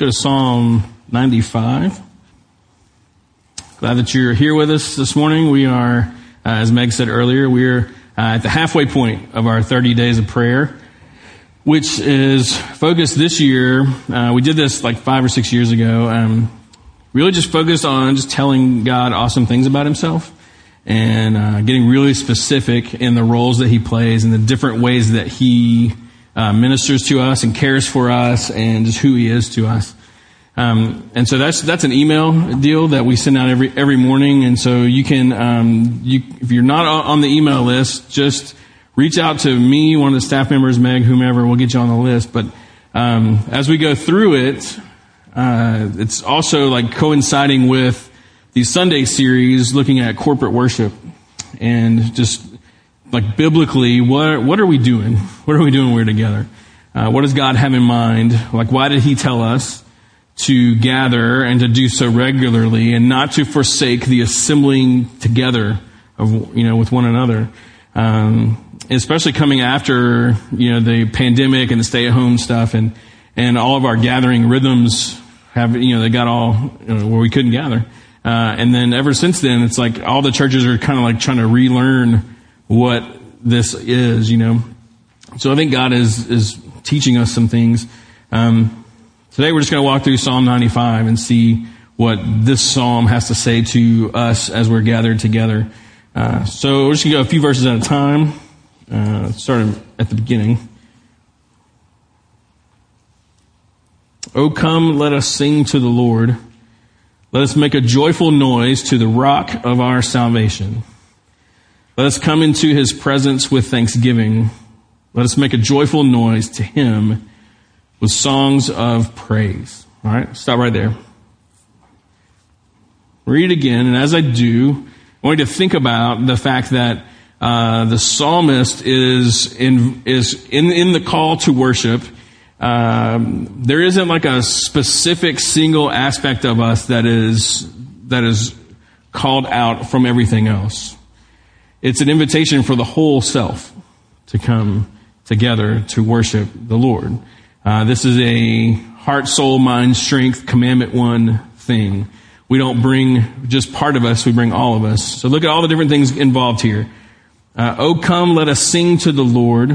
go to Psalm 95. Glad that you're here with us this morning. We are, uh, as Meg said earlier, we're uh, at the halfway point of our 30 days of prayer, which is focused this year. Uh, we did this like five or six years ago. Um, really just focused on just telling God awesome things about himself and uh, getting really specific in the roles that he plays and the different ways that he uh, ministers to us and cares for us and just who he is to us. Um, and so that's that's an email deal that we send out every every morning. And so you can, um, you, if you're not on the email list, just reach out to me, one of the staff members, Meg, whomever. We'll get you on the list. But um, as we go through it, uh, it's also like coinciding with the Sunday series looking at corporate worship and just like biblically, what, what are we doing? What are we doing when we're together? Uh, what does God have in mind? Like, why did He tell us to gather and to do so regularly and not to forsake the assembling together of, you know, with one another? Um, especially coming after, you know, the pandemic and the stay at home stuff and, and all of our gathering rhythms have, you know, they got all you know, where we couldn't gather. Uh, and then ever since then, it's like all the churches are kind of like trying to relearn what this is, you know. So I think God is is teaching us some things. Um, today we're just going to walk through Psalm 95 and see what this psalm has to say to us as we're gathered together. Uh, so we're just going to go a few verses at a time, uh, starting at the beginning. Oh, come, let us sing to the Lord. Let us make a joyful noise to the rock of our salvation. Let us come into his presence with thanksgiving. Let us make a joyful noise to him with songs of praise. All right, stop right there. Read again, and as I do, I want you to think about the fact that uh, the psalmist is in is in in the call to worship um, there isn't like a specific single aspect of us that is that is called out from everything else. It's an invitation for the whole self to come together to worship the Lord. Uh, this is a heart, soul, mind, strength, commandment one thing. We don't bring just part of us, we bring all of us. So look at all the different things involved here. Uh, oh, come, let us sing to the Lord.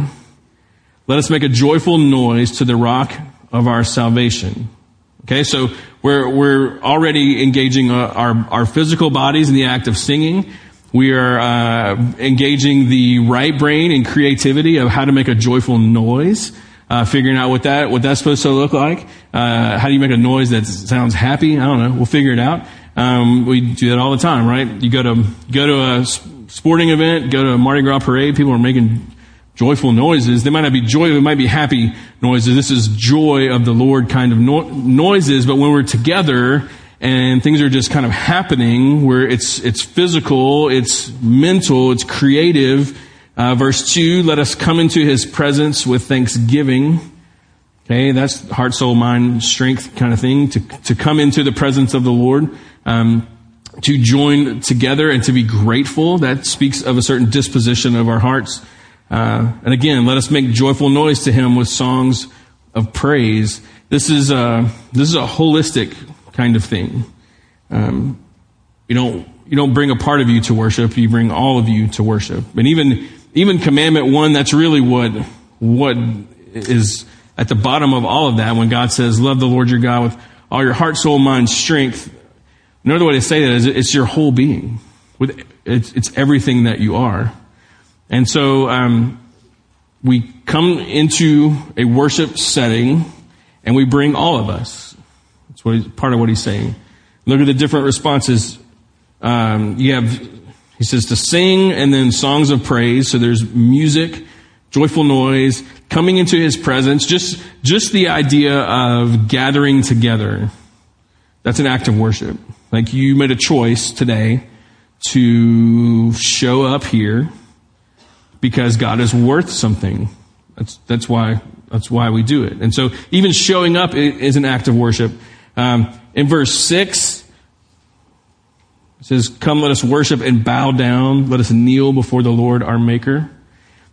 Let us make a joyful noise to the rock of our salvation. Okay, so we're, we're already engaging uh, our, our physical bodies in the act of singing. We are uh, engaging the right brain and creativity of how to make a joyful noise, uh, figuring out what that what that's supposed to look like. Uh, how do you make a noise that sounds happy? I don't know. We'll figure it out. Um, we do that all the time, right? You go to go to a sporting event, go to a Mardi Gras parade. People are making joyful noises. They might not be joy, they might be happy noises. This is joy of the Lord kind of no- noises, but when we're together and things are just kind of happening where it's, it's physical, it's mental, it's creative. Uh, verse 2, let us come into his presence with thanksgiving. Okay, that's heart, soul, mind, strength kind of thing. To, to come into the presence of the Lord. Um, to join together and to be grateful. That speaks of a certain disposition of our hearts. Uh, and again, let us make joyful noise to him with songs of praise. This is a, this is a holistic kind of thing. Um, you don't you don't bring a part of you to worship; you bring all of you to worship. And even even commandment one, that's really what what is at the bottom of all of that. When God says, "Love the Lord your God with all your heart, soul, mind, strength," another way to say that is it's your whole being. With it's, it's everything that you are. And so um, we come into a worship setting and we bring all of us. That's part of what he's saying. Look at the different responses. Um, you have, he says, to sing and then songs of praise. So there's music, joyful noise, coming into his presence. Just, just the idea of gathering together. That's an act of worship. Like you made a choice today to show up here because God is worth something. That's, that's why, that's why we do it. And so even showing up is an act of worship. Um, in verse 6, it says, Come, let us worship and bow down. Let us kneel before the Lord our Maker.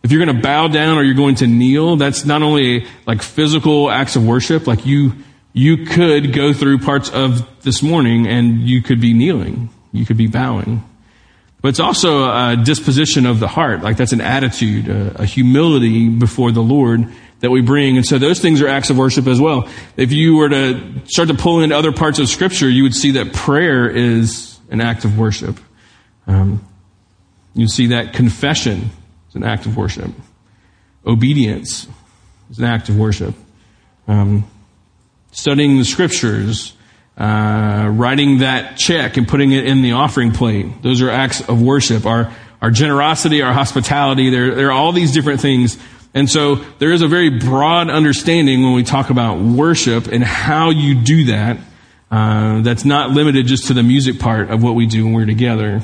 If you're going to bow down or you're going to kneel, that's not only like physical acts of worship, like you, you could go through parts of this morning and you could be kneeling. You could be bowing. But it's also a disposition of the heart. Like that's an attitude, a, a, humility before the Lord that we bring. And so those things are acts of worship as well. If you were to start to pull into other parts of scripture, you would see that prayer is an act of worship. Um, you see that confession is an act of worship. Obedience is an act of worship. Um, studying the scriptures, uh, writing that check and putting it in the offering plate. Those are acts of worship. Our, our generosity, our hospitality, there, there are all these different things. And so there is a very broad understanding when we talk about worship and how you do that. Uh, that's not limited just to the music part of what we do when we're together.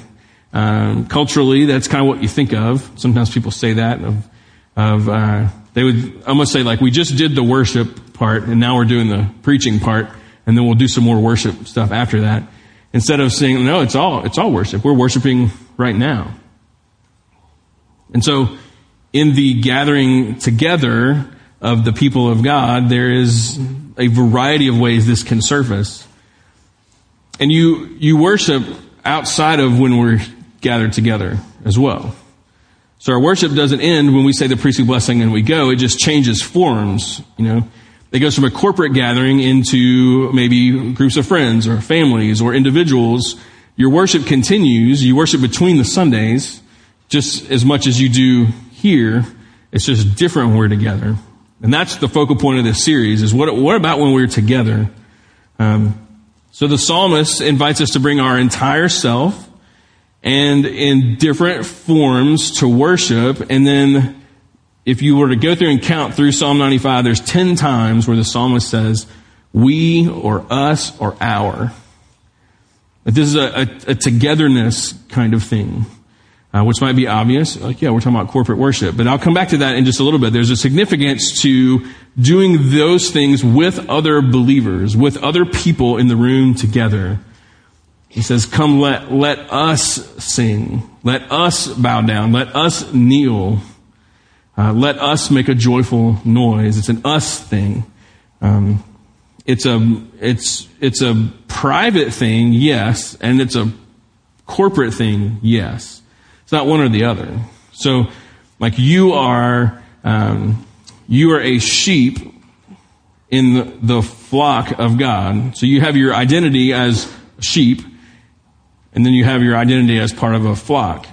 Um, culturally, that's kind of what you think of. Sometimes people say that of, of uh, they would almost say like we just did the worship part and now we're doing the preaching part and then we'll do some more worship stuff after that. Instead of saying, no, it's all, it's all worship. We're worshiping right now. And so, in the gathering together of the people of God, there is a variety of ways this can surface. And you, you worship outside of when we're gathered together as well. So our worship doesn't end when we say the priestly blessing and we go. It just changes forms, you know. It goes from a corporate gathering into maybe groups of friends or families or individuals. Your worship continues. You worship between the Sundays just as much as you do here. It's just different when we're together. And that's the focal point of this series is what, what about when we're together? Um, so the psalmist invites us to bring our entire self and in different forms to worship and then if you were to go through and count through Psalm 95, there's 10 times where the psalmist says, we or us or our. But this is a, a, a togetherness kind of thing, uh, which might be obvious. Like, yeah, we're talking about corporate worship. But I'll come back to that in just a little bit. There's a significance to doing those things with other believers, with other people in the room together. He says, come let, let us sing. Let us bow down. Let us kneel. Uh, let us make a joyful noise. It's an us thing. Um, it's a it's it's a private thing, yes, and it's a corporate thing, yes. It's not one or the other. So, like you are um, you are a sheep in the, the flock of God. So you have your identity as sheep, and then you have your identity as part of a flock.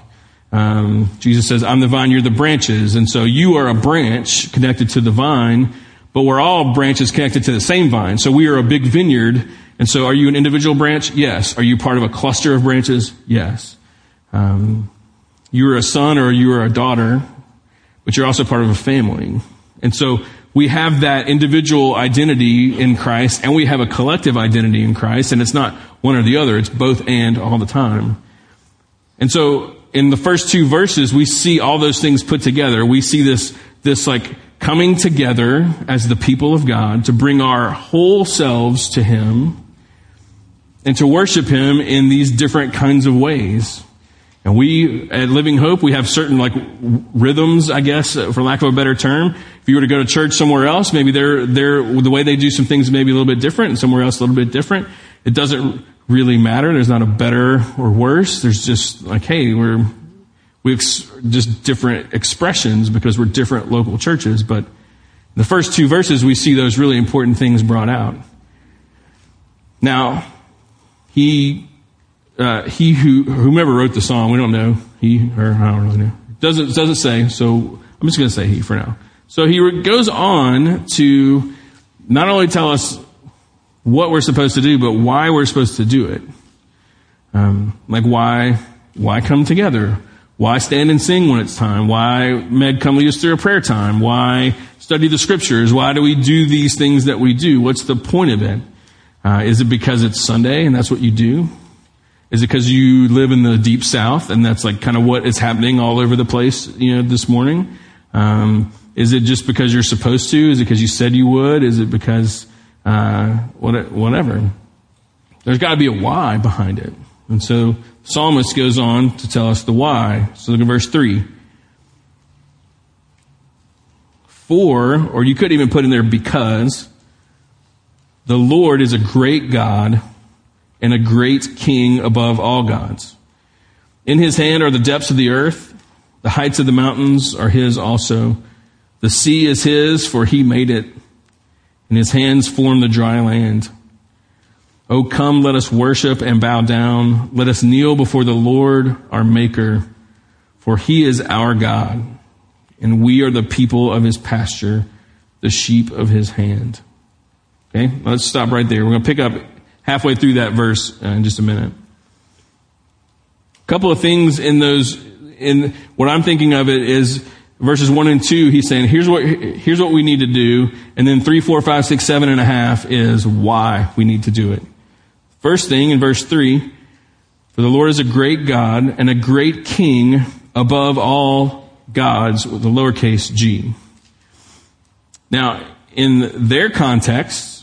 Um, Jesus says, I'm the vine, you're the branches. And so you are a branch connected to the vine, but we're all branches connected to the same vine. So we are a big vineyard. And so are you an individual branch? Yes. Are you part of a cluster of branches? Yes. Um, you are a son or you are a daughter, but you're also part of a family. And so we have that individual identity in Christ and we have a collective identity in Christ. And it's not one or the other. It's both and all the time. And so in the first two verses, we see all those things put together. We see this, this like coming together as the people of God to bring our whole selves to Him and to worship Him in these different kinds of ways. And we, at Living Hope, we have certain like rhythms, I guess, for lack of a better term. If you were to go to church somewhere else, maybe they're, they're, the way they do some things may be a little bit different and somewhere else a little bit different. It doesn't really matter. There's not a better or worse. There's just like, hey, we're we ex- just different expressions because we're different local churches. But the first two verses, we see those really important things brought out. Now, he uh, he who whomever wrote the song, we don't know he or I don't really know. Doesn't doesn't say. So I'm just going to say he for now. So he goes on to not only tell us what we're supposed to do, but why we're supposed to do it. Um, like why, why come together? Why stand and sing when it's time? Why, Meg come lead us through a prayer time? Why study the scriptures? Why do we do these things that we do? What's the point of it? Uh, is it because it's Sunday and that's what you do? Is it because you live in the deep south and that's like kind of what is happening all over the place, you know, this morning? Um, is it just because you're supposed to? Is it because you said you would? Is it because uh, whatever. There's got to be a why behind it. And so psalmist goes on to tell us the why. So look at verse 3. For, or you could even put in there because, The Lord is a great God and a great king above all gods. In his hand are the depths of the earth. The heights of the mountains are his also. The sea is his, for he made it, and his hands formed the dry land. Oh, come, let us worship and bow down. Let us kneel before the Lord, our Maker, for he is our God, and we are the people of his pasture, the sheep of his hand. Okay, let's stop right there. We're going to pick up halfway through that verse uh, in just a minute. A couple of things in those, in what I'm thinking of it is verses one and two, he's saying, here's what, here's what we need to do. And then three, four, five, six, seven and a half is why we need to do it. First thing in verse three, for the Lord is a great God and a great king above all gods with the lowercase g. Now, in their context,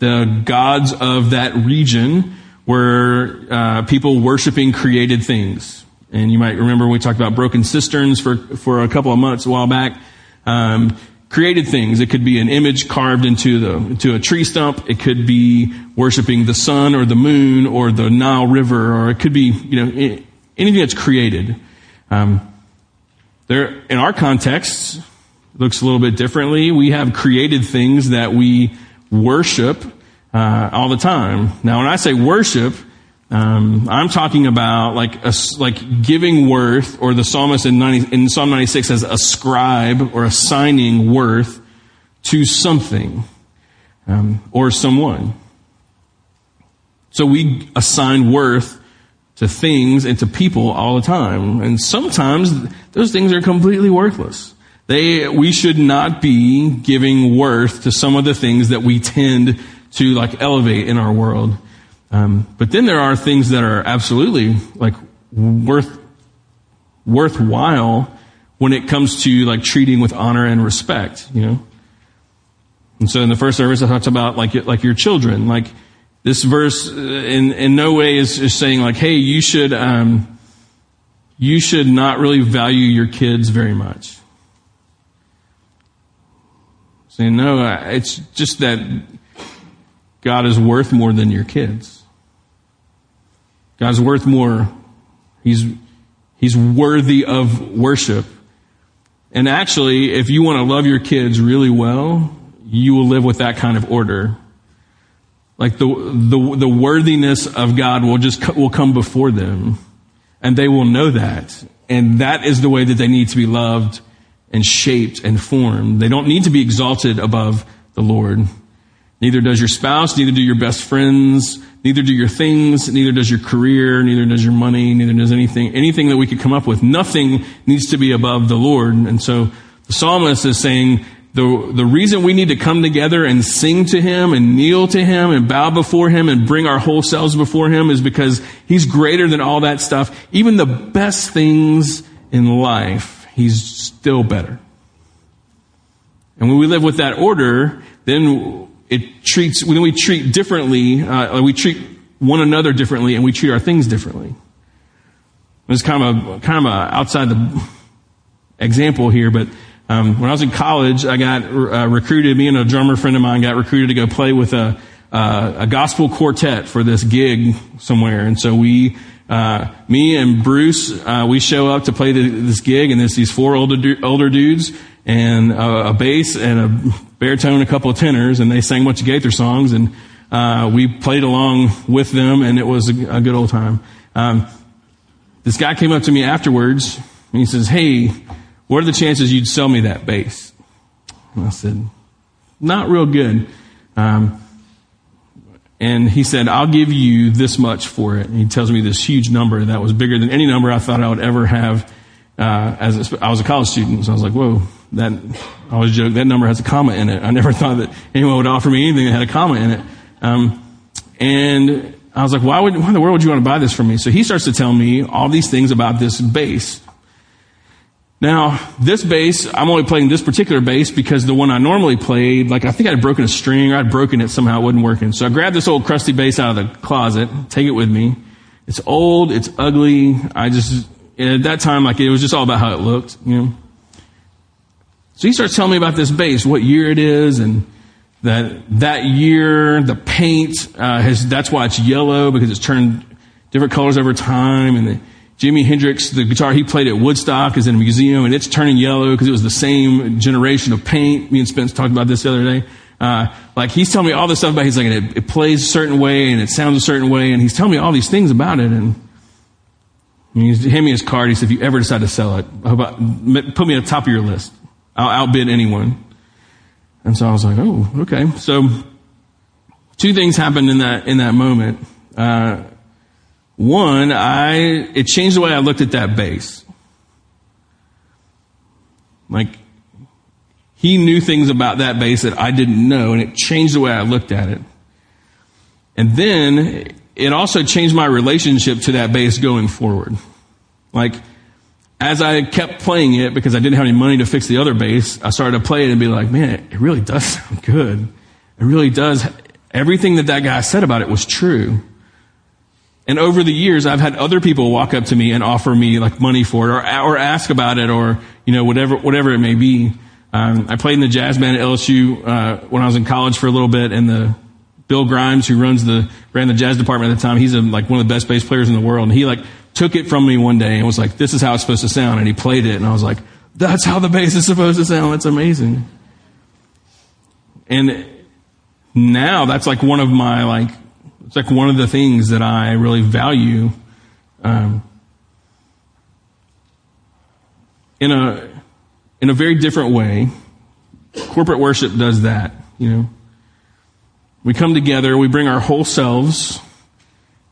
the gods of that region were uh, people worshiping created things. And you might remember we talked about broken cisterns for, for a couple of months a while back. Um, created things. It could be an image carved into the into a tree stump. It could be worshiping the sun or the moon or the Nile River, or it could be you know anything that's created. Um, there, in our context, looks a little bit differently. We have created things that we worship uh, all the time. Now, when I say worship, um, I'm talking about like a, like giving worth, or the psalmist in, 90, in Psalm 96 says ascribe or assigning worth to something um, or someone. So we assign worth to things and to people all the time, and sometimes those things are completely worthless. They, we should not be giving worth to some of the things that we tend to like elevate in our world. Um, but then there are things that are absolutely like worth worthwhile when it comes to like treating with honor and respect, you know. And so in the first service, I talked about like like your children. Like this verse, uh, in in no way is, is saying like, hey, you should um, you should not really value your kids very much. Saying no, uh, it's just that God is worth more than your kids. God's worth more. He's, he's worthy of worship. And actually, if you want to love your kids really well, you will live with that kind of order. Like the, the, the worthiness of God will just, will come before them. And they will know that. And that is the way that they need to be loved and shaped and formed. They don't need to be exalted above the Lord. Neither does your spouse, neither do your best friends, neither do your things, neither does your career, neither does your money, neither does anything, anything that we could come up with. Nothing needs to be above the Lord. And so the psalmist is saying the, the reason we need to come together and sing to Him and kneel to Him and bow before Him and bring our whole selves before Him is because He's greater than all that stuff. Even the best things in life, He's still better. And when we live with that order, then it treats, when we treat differently, uh, we treat one another differently and we treat our things differently. It's kind of a, kind of a outside the example here, but um, when I was in college, I got uh, recruited. Me and a drummer friend of mine got recruited to go play with a uh, a gospel quartet for this gig somewhere, and so we. Uh, me and Bruce, uh, we show up to play the, this gig, and there's these four older older dudes and a, a bass and a baritone, a couple of tenors, and they sang a bunch of Gaither songs, and uh, we played along with them, and it was a, a good old time. Um, this guy came up to me afterwards, and he says, "Hey, what are the chances you'd sell me that bass?" And I said, "Not real good." Um, and he said, I'll give you this much for it. And he tells me this huge number that was bigger than any number I thought I would ever have. Uh, as a, I was a college student, so I was like, "Whoa, that I always joke that number has a comma in it. I never thought that anyone would offer me anything that had a comma in it. Um, and I was like, why would why in the world would you want to buy this from me? So he starts to tell me all these things about this bass. Now, this bass, I'm only playing this particular bass because the one I normally played, like I think I'd broken a string or I'd broken it somehow, it wasn't working. So I grabbed this old crusty bass out of the closet, take it with me. It's old, it's ugly. I just, at that time, like it was just all about how it looked, you know. So he starts telling me about this bass, what year it is, and that that year the paint uh, has that's why it's yellow because it's turned different colors over time and the, Jimi Hendrix, the guitar he played at Woodstock is in a museum and it's turning yellow because it was the same generation of paint. Me and Spence talked about this the other day. Uh, like he's telling me all this stuff about, he's like, it, it, plays a certain way and it sounds a certain way and he's telling me all these things about it and he's handed me his card. He said, if you ever decide to sell it, put me at the top of your list. I'll outbid anyone. And so I was like, oh, okay. So two things happened in that, in that moment. Uh, one, I, it changed the way I looked at that bass. Like, he knew things about that bass that I didn't know, and it changed the way I looked at it. And then, it also changed my relationship to that bass going forward. Like, as I kept playing it, because I didn't have any money to fix the other bass, I started to play it and be like, man, it really does sound good. It really does. Everything that that guy said about it was true. And over the years, I've had other people walk up to me and offer me like money for it or, or ask about it or, you know, whatever, whatever it may be. Um, I played in the jazz band at LSU, uh, when I was in college for a little bit and the, Bill Grimes, who runs the, ran the jazz department at the time, he's a, like one of the best bass players in the world. And he like took it from me one day and was like, this is how it's supposed to sound. And he played it and I was like, that's how the bass is supposed to sound. That's amazing. And now that's like one of my like it's like one of the things that I really value. Um, in a in a very different way, corporate worship does that. You know, we come together, we bring our whole selves,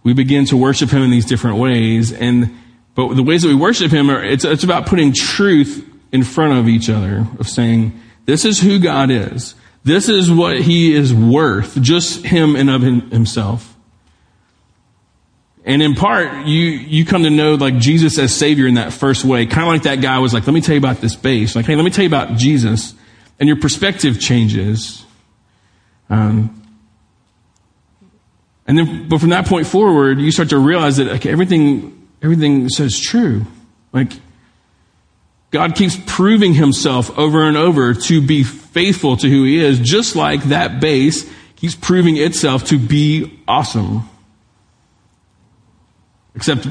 we begin to worship Him in these different ways, and but the ways that we worship Him are it's it's about putting truth in front of each other, of saying this is who God is. This is what he is worth, just him and of himself. And in part, you, you come to know like Jesus as Savior in that first way. Kind of like that guy was like, let me tell you about this bass. Like, hey, let me tell you about Jesus. And your perspective changes. Um, and then, but from that point forward, you start to realize that like, everything, everything says true. Like, God keeps proving himself over and over to be faithful to who he is, just like that bass keeps proving itself to be awesome. Except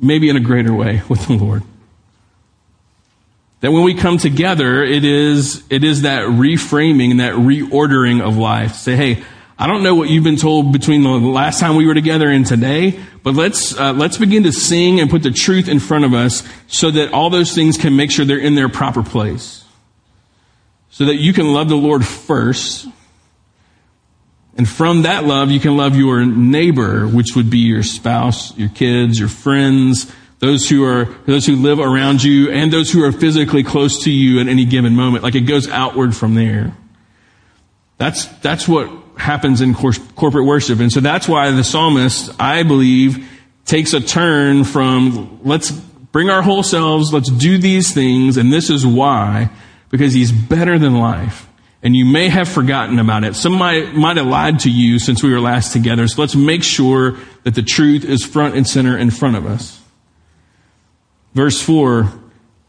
maybe in a greater way with the Lord. That when we come together, it is, it is that reframing that reordering of life. Say, hey, I don't know what you've been told between the last time we were together and today, but let's uh, let's begin to sing and put the truth in front of us, so that all those things can make sure they're in their proper place, so that you can love the Lord first, and from that love you can love your neighbor, which would be your spouse, your kids, your friends, those who are those who live around you, and those who are physically close to you at any given moment. Like it goes outward from there. That's that's what happens in cor- corporate worship. And so that's why the psalmist, I believe, takes a turn from let's bring our whole selves, let's do these things, and this is why, because he's better than life. And you may have forgotten about it. Some might, have lied to you since we were last together. So let's make sure that the truth is front and center in front of us. Verse four,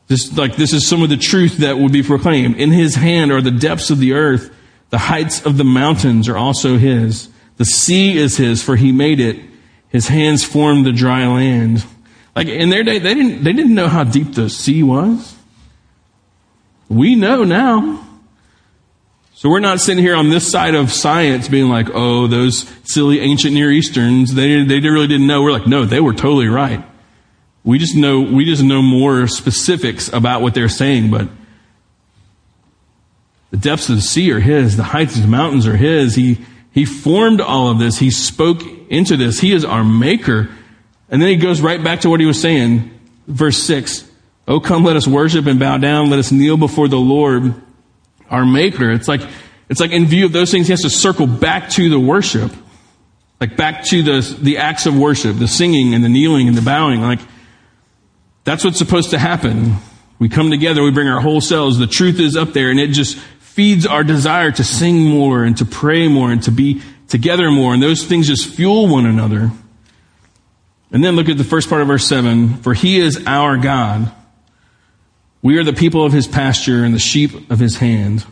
this, like, this is some of the truth that will be proclaimed. In his hand are the depths of the earth the heights of the mountains are also his. The sea is his, for he made it. His hands formed the dry land. Like in their day, they didn't, they didn't know how deep the sea was. We know now. So we're not sitting here on this side of science being like, oh, those silly ancient Near Easterns, they, they really didn't know. We're like, no, they were totally right. We just know, we just know more specifics about what they're saying, but the depths of the sea are His. The heights of the mountains are His. He, he formed all of this. He spoke into this. He is our maker. And then he goes right back to what he was saying. Verse 6. Oh, come, let us worship and bow down. Let us kneel before the Lord, our maker. It's like, it's like in view of those things, he has to circle back to the worship. Like back to the, the acts of worship, the singing and the kneeling and the bowing. Like, that's what's supposed to happen. We come together, we bring our whole selves. The truth is up there and it just feeds our desire to sing more and to pray more and to be together more. And those things just fuel one another. And then look at the first part of verse 7. For he is our God. We are the people of his pasture and the sheep of his hand.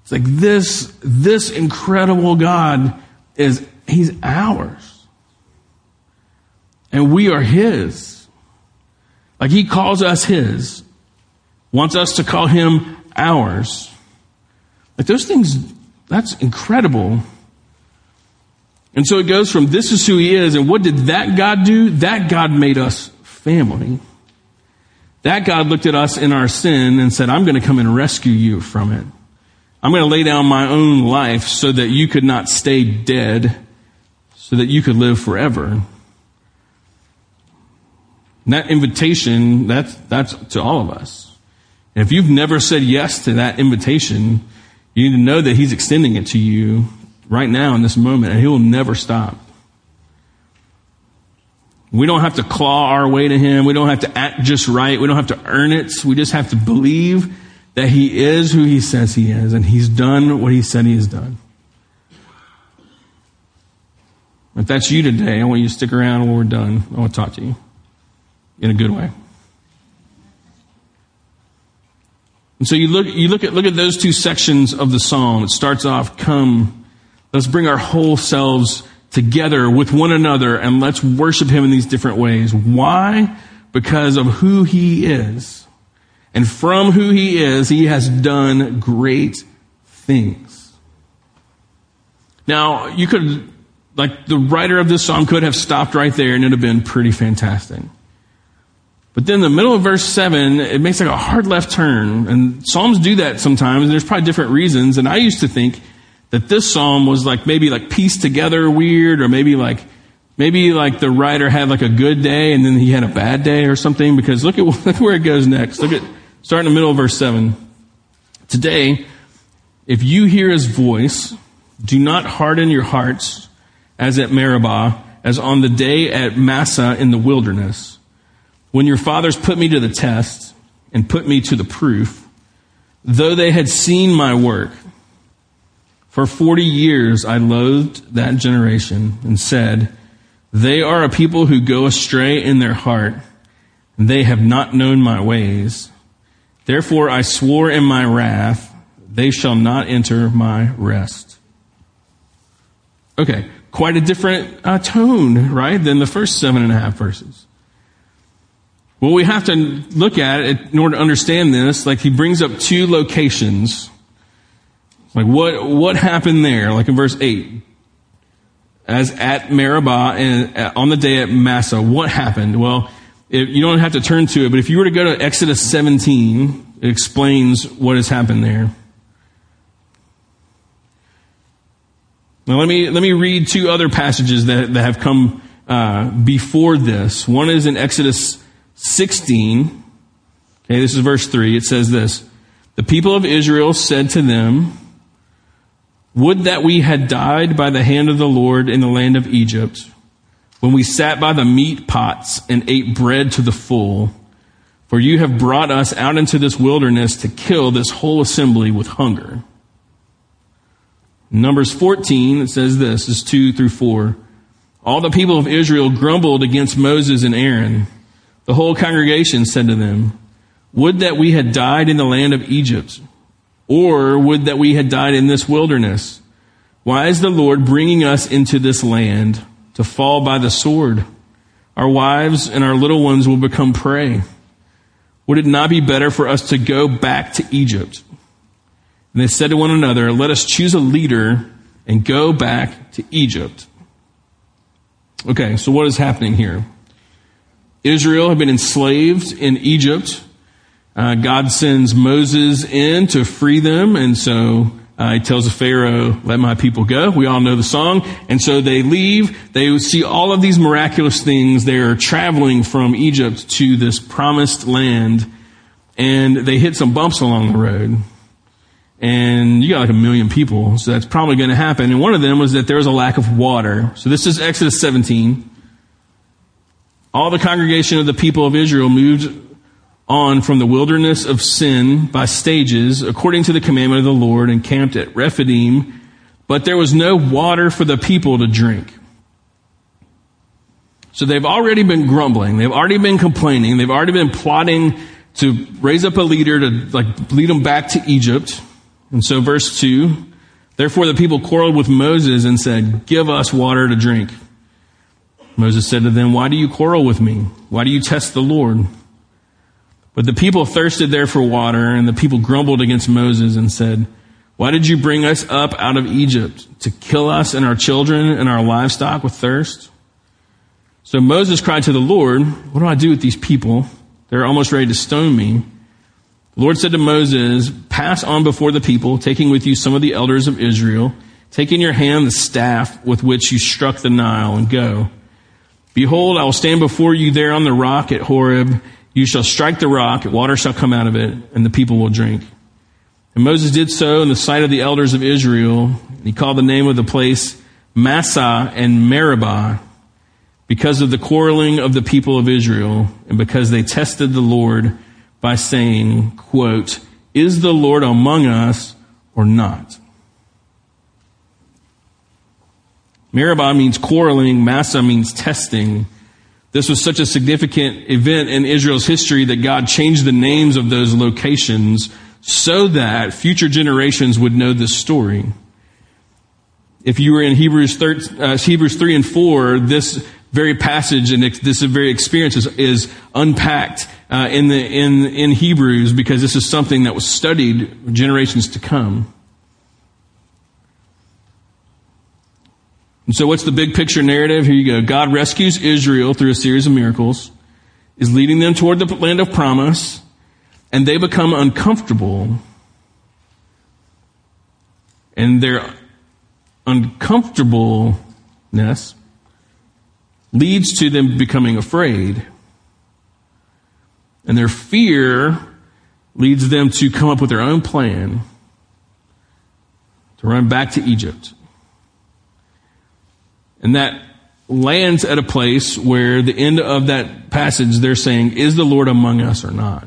It's like this, this incredible God is, He's ours. And we are His. Like He calls us His, wants us to call Him ours. Like those things, that's incredible. And so it goes from this is who he is, and what did that God do? That God made us family. That God looked at us in our sin and said, I'm going to come and rescue you from it. I'm going to lay down my own life so that you could not stay dead, so that you could live forever. And that invitation, that's, that's to all of us. And if you've never said yes to that invitation, you need to know that He's extending it to you right now in this moment, and He will never stop. We don't have to claw our way to Him. We don't have to act just right. We don't have to earn it. We just have to believe that He is who He says He is, and He's done what He said He has done. If that's you today, I want you to stick around when we're done. I want to talk to you in a good way. And so you look, you look at, look at those two sections of the psalm. It starts off, come, let's bring our whole selves together with one another and let's worship him in these different ways. Why? Because of who he is. And from who he is, he has done great things. Now, you could, like the writer of this psalm could have stopped right there and it'd have been pretty fantastic. But then the middle of verse 7, it makes like a hard left turn. And Psalms do that sometimes, and there's probably different reasons. And I used to think that this psalm was like maybe like pieced together weird, or maybe like, maybe like the writer had like a good day and then he had a bad day or something. Because look at, where it goes next. Look at, start in the middle of verse 7. Today, if you hear his voice, do not harden your hearts as at Meribah, as on the day at Massah in the wilderness when your fathers put me to the test and put me to the proof, though they had seen my work, for 40 years I loathed that generation and said, They are a people who go astray in their heart, and they have not known my ways. Therefore I swore in my wrath, They shall not enter my rest. Okay, quite a different uh, tone, right, than the first seven and a half verses. Well, we have to look at it in order to understand this. Like he brings up two locations. Like what, what happened there? Like in verse 8. As at Meribah and uh, on the day at Massah, what happened? Well, you don't have to turn to it, but if you were to go to Exodus 17, it explains what has happened there. Now let me, let me read two other passages that, that have come uh, before this. One is in Exodus 16, okay, this is verse 3, it says this The people of Israel said to them, Would that we had died by the hand of the Lord in the land of Egypt, when we sat by the meat pots and ate bread to the full. For you have brought us out into this wilderness to kill this whole assembly with hunger. Numbers 14, it says this, is 2 through 4. All the people of Israel grumbled against Moses and Aaron. The whole congregation said to them, Would that we had died in the land of Egypt, or would that we had died in this wilderness. Why is the Lord bringing us into this land to fall by the sword? Our wives and our little ones will become prey. Would it not be better for us to go back to Egypt? And they said to one another, Let us choose a leader and go back to Egypt. Okay, so what is happening here? Israel had been enslaved in Egypt. Uh, God sends Moses in to free them, and so uh, he tells the Pharaoh, "Let my people go." We all know the song, and so they leave. They see all of these miraculous things. They are traveling from Egypt to this promised land, and they hit some bumps along the road. And you got like a million people, so that's probably going to happen. And one of them was that there was a lack of water. So this is Exodus 17 all the congregation of the people of Israel moved on from the wilderness of Sin by stages according to the commandment of the Lord and camped at Rephidim, but there was no water for the people to drink. So they've already been grumbling. They've already been complaining. They've already been plotting to raise up a leader to like lead them back to Egypt. And so, verse 2 Therefore the people quarreled with Moses and said, Give us water to drink. Moses said to them, Why do you quarrel with me? Why do you test the Lord? But the people thirsted there for water, and the people grumbled against Moses and said, Why did you bring us up out of Egypt to kill us and our children and our livestock with thirst? So Moses cried to the Lord, What do I do with these people? They're almost ready to stone me. The Lord said to Moses, Pass on before the people, taking with you some of the elders of Israel. Take in your hand the staff with which you struck the Nile, and go. Behold, I will stand before you there on the rock at Horeb. You shall strike the rock, water shall come out of it, and the people will drink. And Moses did so in the sight of the elders of Israel. He called the name of the place Massah and Meribah because of the quarreling of the people of Israel and because they tested the Lord by saying, quote, is the Lord among us or not? Meribah means quarreling. Massah means testing. This was such a significant event in Israel's history that God changed the names of those locations so that future generations would know this story. If you were in Hebrews, 3, uh, Hebrews 3 and 4, this very passage and this very experience is, is unpacked uh, in the in in Hebrews because this is something that was studied generations to come. And so, what's the big picture narrative? Here you go. God rescues Israel through a series of miracles, is leading them toward the land of promise, and they become uncomfortable. And their uncomfortableness leads to them becoming afraid. And their fear leads them to come up with their own plan to run back to Egypt. And that lands at a place where the end of that passage they're saying, is the Lord among us or not?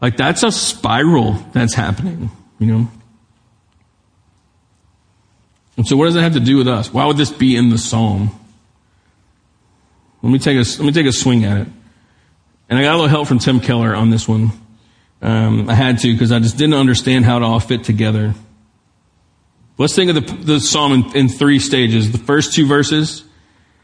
Like that's a spiral that's happening, you know? And so what does it have to do with us? Why would this be in the psalm? Let me take a, let me take a swing at it. And I got a little help from Tim Keller on this one. Um, I had to because I just didn't understand how it all fit together. Let's think of the, the psalm in, in, three stages. The first two verses,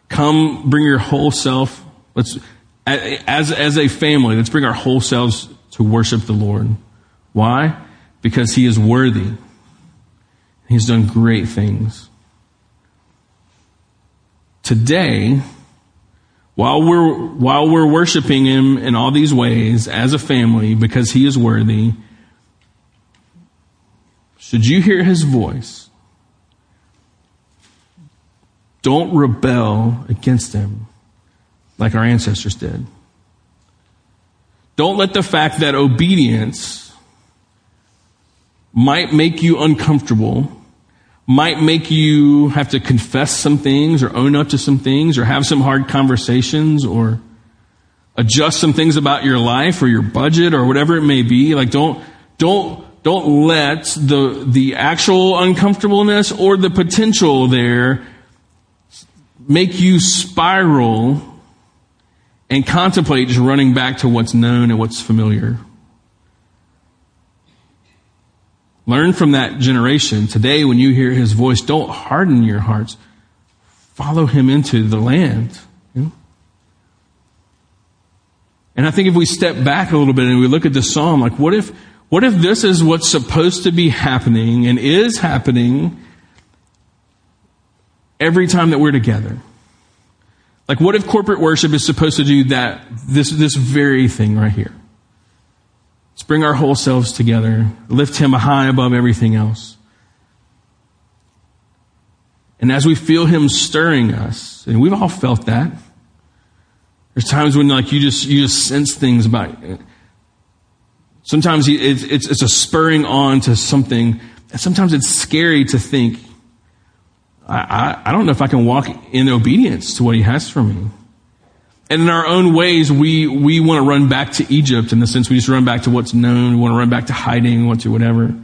come, bring your whole self. Let's, as, as a family, let's bring our whole selves to worship the Lord. Why? Because he is worthy. He's done great things. Today, while we're, while we're worshiping Him in all these ways as a family because He is worthy, should you hear His voice, don't rebel against Him like our ancestors did. Don't let the fact that obedience might make you uncomfortable might make you have to confess some things or own up to some things or have some hard conversations or adjust some things about your life or your budget or whatever it may be. Like don't, don't, don't let the, the actual uncomfortableness or the potential there make you spiral and contemplate just running back to what's known and what's familiar. Learn from that generation. Today, when you hear his voice, don't harden your hearts. Follow him into the land. And I think if we step back a little bit and we look at the psalm, like what if, what if this is what's supposed to be happening and is happening every time that we're together? Like what if corporate worship is supposed to do that, this, this very thing right here? Let's bring our whole selves together, lift Him high above everything else. And as we feel Him stirring us, and we've all felt that, there's times when like you just you just sense things about. Sometimes it's, it's it's a spurring on to something, sometimes it's scary to think. I, I, I don't know if I can walk in obedience to what He has for me. And in our own ways, we, we want to run back to Egypt in the sense we just run back to what's known. We want to run back to hiding, want to whatever.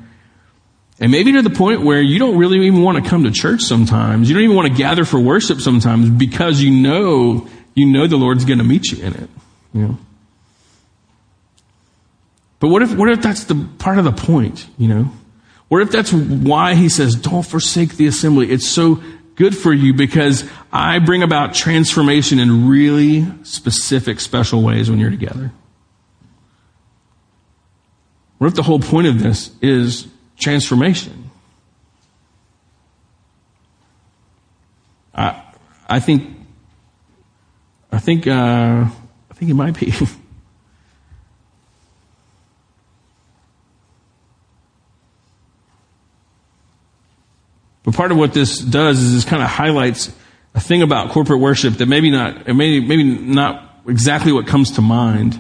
And maybe to the point where you don't really even want to come to church sometimes. You don't even want to gather for worship sometimes because you know, you know the Lord's going to meet you in it. You know? But what if, what if that's the part of the point, you know? What if that's why he says, don't forsake the assembly? It's so good for you because I bring about transformation in really specific, special ways when you're together. What if the whole point of this is transformation? I, I think, I think, uh, I think it might be. But part of what this does is this kind of highlights a thing about corporate worship that maybe not, maybe, maybe not exactly what comes to mind.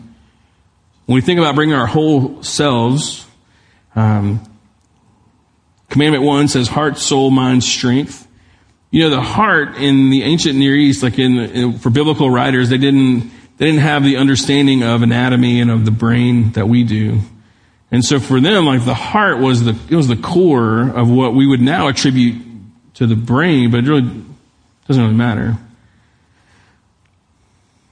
When we think about bringing our whole selves, um, commandment one says heart, soul, mind, strength. You know, the heart in the ancient Near East, like in, in for biblical writers, they didn't, they didn't have the understanding of anatomy and of the brain that we do. And so for them, like the heart was the, it was the core of what we would now attribute to the brain, but it really doesn't really matter.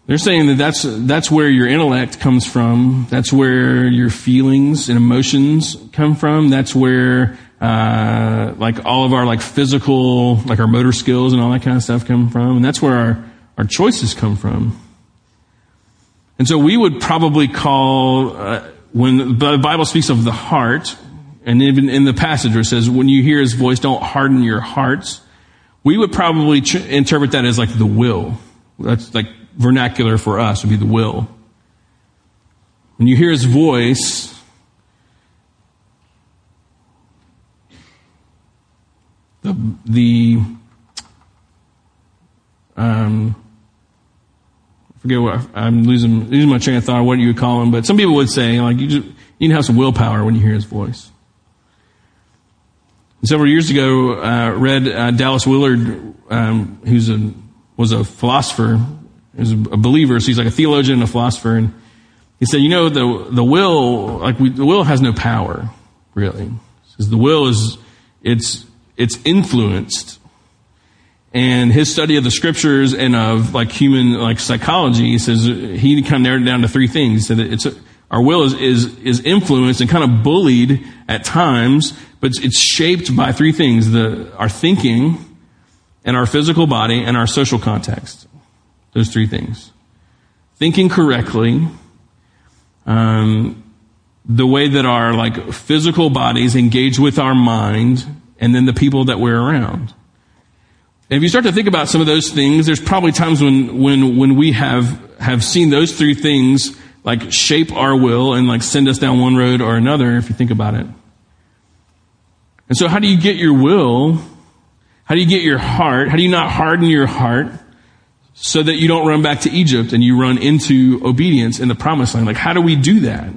They're saying that that's, that's where your intellect comes from. That's where your feelings and emotions come from. That's where, uh, like all of our like physical, like our motor skills and all that kind of stuff come from. And that's where our, our choices come from. And so we would probably call, uh, when the Bible speaks of the heart, and even in the passage where it says, when you hear his voice, don't harden your hearts, we would probably tr- interpret that as like the will. That's like vernacular for us would be the will. When you hear his voice, the, the um, forget what I'm losing losing my train of thought. What do you call him? But some people would say like you just you need to have some willpower when you hear his voice. several years ago, uh, read uh, Dallas Willard, um, who's a was a philosopher, is a believer. So he's like a theologian and a philosopher, and he said, you know, the the will like we, the will has no power really. Says the will is it's it's influenced and his study of the scriptures and of like human like psychology he says he kind of narrowed it down to three things. Said it's a, our will is, is is influenced and kind of bullied at times but it's shaped by three things the our thinking and our physical body and our social context. Those three things. Thinking correctly um, the way that our like physical bodies engage with our mind and then the people that we're around and if you start to think about some of those things, there's probably times when, when, when we have, have seen those three things like shape our will and like send us down one road or another, if you think about it. And so how do you get your will? How do you get your heart? How do you not harden your heart so that you don't run back to Egypt and you run into obedience in the promised land? Like, how do we do that?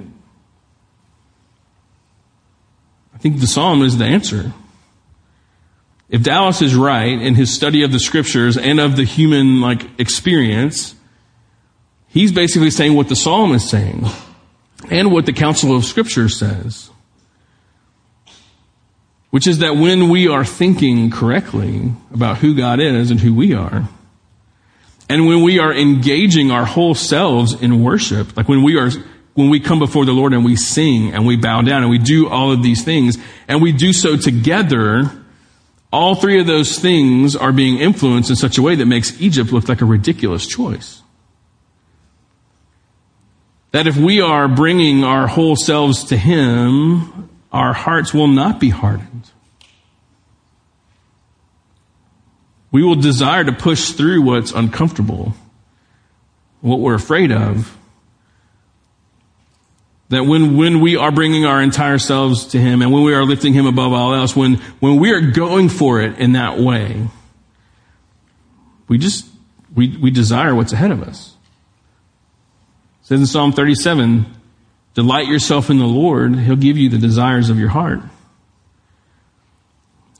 I think the psalm is the answer. If Dallas is right in his study of the scriptures and of the human like experience, he's basically saying what the psalm is saying and what the counsel of scripture says. Which is that when we are thinking correctly about who God is and who we are, and when we are engaging our whole selves in worship, like when we are, when we come before the Lord and we sing and we bow down and we do all of these things, and we do so together, all three of those things are being influenced in such a way that makes Egypt look like a ridiculous choice. That if we are bringing our whole selves to Him, our hearts will not be hardened. We will desire to push through what's uncomfortable, what we're afraid of, that when, when we are bringing our entire selves to Him and when we are lifting Him above all else, when, when we are going for it in that way, we just, we, we desire what's ahead of us. It says in Psalm 37, delight yourself in the Lord, He'll give you the desires of your heart.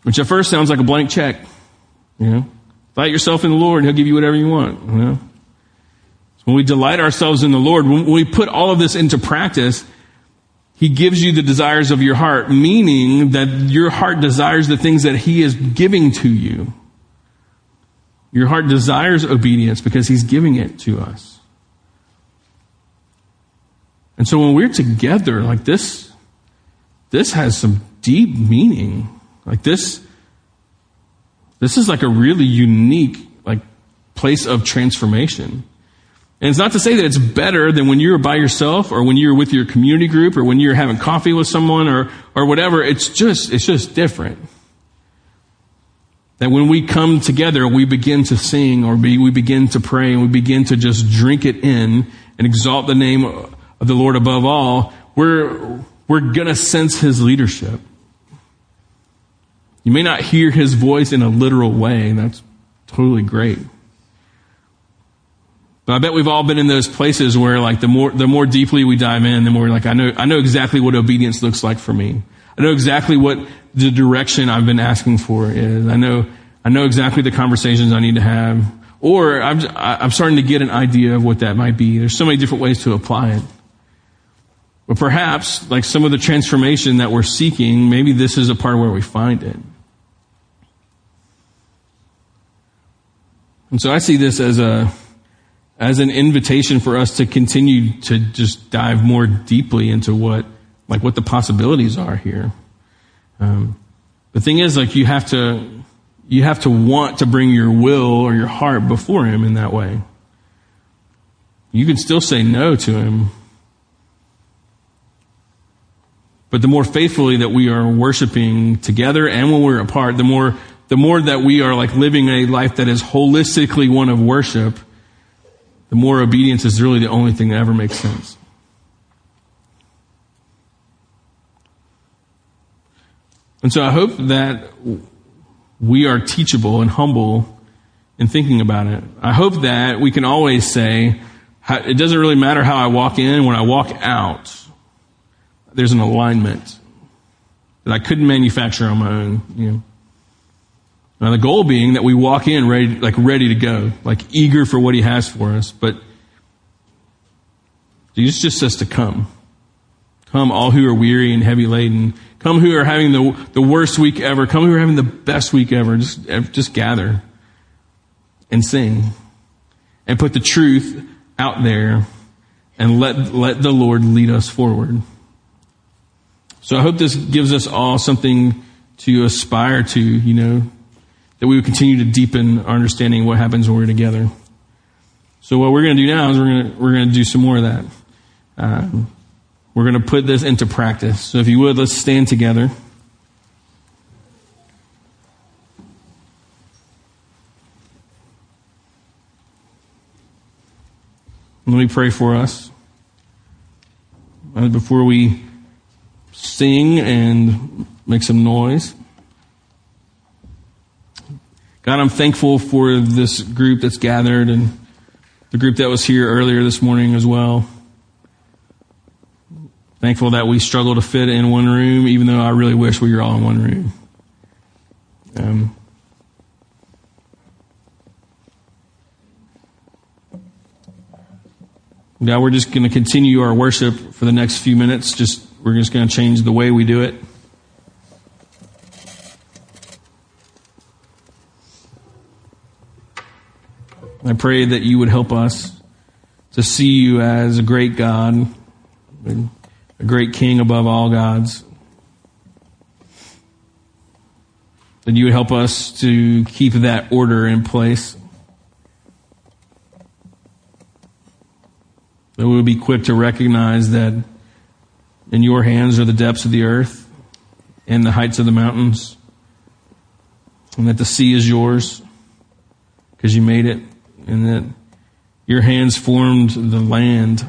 Which at first sounds like a blank check. You know, delight yourself in the Lord, He'll give you whatever you want. You know? When we delight ourselves in the Lord, when we put all of this into practice, He gives you the desires of your heart, meaning that your heart desires the things that He is giving to you. Your heart desires obedience because He's giving it to us. And so when we're together, like this, this has some deep meaning. Like this, this is like a really unique, like, place of transformation. And it's not to say that it's better than when you're by yourself or when you're with your community group or when you're having coffee with someone or, or whatever. It's just, it's just different. That when we come together, we begin to sing or be, we begin to pray and we begin to just drink it in and exalt the name of the Lord above all, we're, we're gonna sense His leadership. You may not hear His voice in a literal way, and that's totally great. But I bet we've all been in those places where like the more, the more deeply we dive in, the more like, I know, I know exactly what obedience looks like for me. I know exactly what the direction I've been asking for is. I know, I know exactly the conversations I need to have. Or I'm, I'm starting to get an idea of what that might be. There's so many different ways to apply it. But perhaps, like some of the transformation that we're seeking, maybe this is a part where we find it. And so I see this as a, as an invitation for us to continue to just dive more deeply into what, like what the possibilities are here. Um, the thing is, like you have to, you have to want to bring your will or your heart before Him in that way. You can still say no to Him. But the more faithfully that we are worshiping together and when we're apart, the more, the more that we are like living a life that is holistically one of worship, the more obedience is really the only thing that ever makes sense. And so I hope that we are teachable and humble in thinking about it. I hope that we can always say, it doesn't really matter how I walk in, when I walk out, there's an alignment that I couldn't manufacture on my own. You know. Now the goal being that we walk in ready, like ready to go, like eager for what He has for us. But Jesus just says to come. Come, all who are weary and heavy laden. Come who are having the, the worst week ever. Come who are having the best week ever. Just, just gather and sing and put the truth out there and let, let the Lord lead us forward. So I hope this gives us all something to aspire to, you know, that we would continue to deepen our understanding of what happens when we're together. So what we're going to do now is we're going to, we're going to do some more of that. Um, we're going to put this into practice. So if you would, let's stand together. Let me pray for us. Uh, before we sing and make some noise. God, I'm thankful for this group that's gathered and the group that was here earlier this morning as well. Thankful that we struggle to fit in one room, even though I really wish we were all in one room. Um, God, we're just going to continue our worship for the next few minutes, just we're just going to change the way we do it. I pray that you would help us to see you as a great God, a great King above all gods. That you would help us to keep that order in place. That we would be quick to recognize that in your hands are the depths of the earth and the heights of the mountains, and that the sea is yours because you made it, and that your hands formed the land.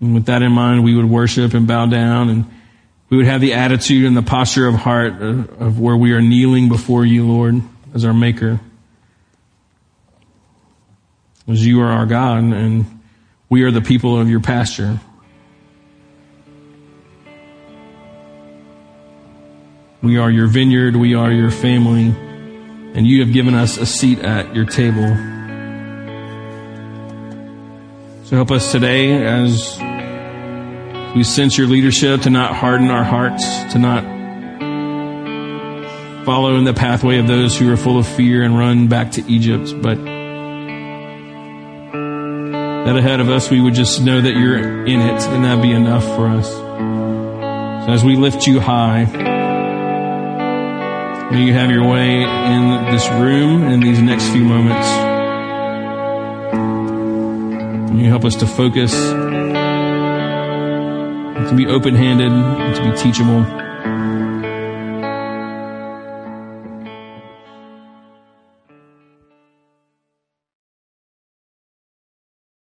And with that in mind, we would worship and bow down, and we would have the attitude and the posture of heart of where we are kneeling before you, Lord, as our Maker. As you are our God, and we are the people of your pasture. We are your vineyard. We are your family. And you have given us a seat at your table. So help us today as we sense your leadership to not harden our hearts, to not follow in the pathway of those who are full of fear and run back to Egypt, but that ahead of us we would just know that you're in it and that'd be enough for us. So as we lift you high, may you have your way in this room in these next few moments. May you help us to focus, to be open handed, to be teachable.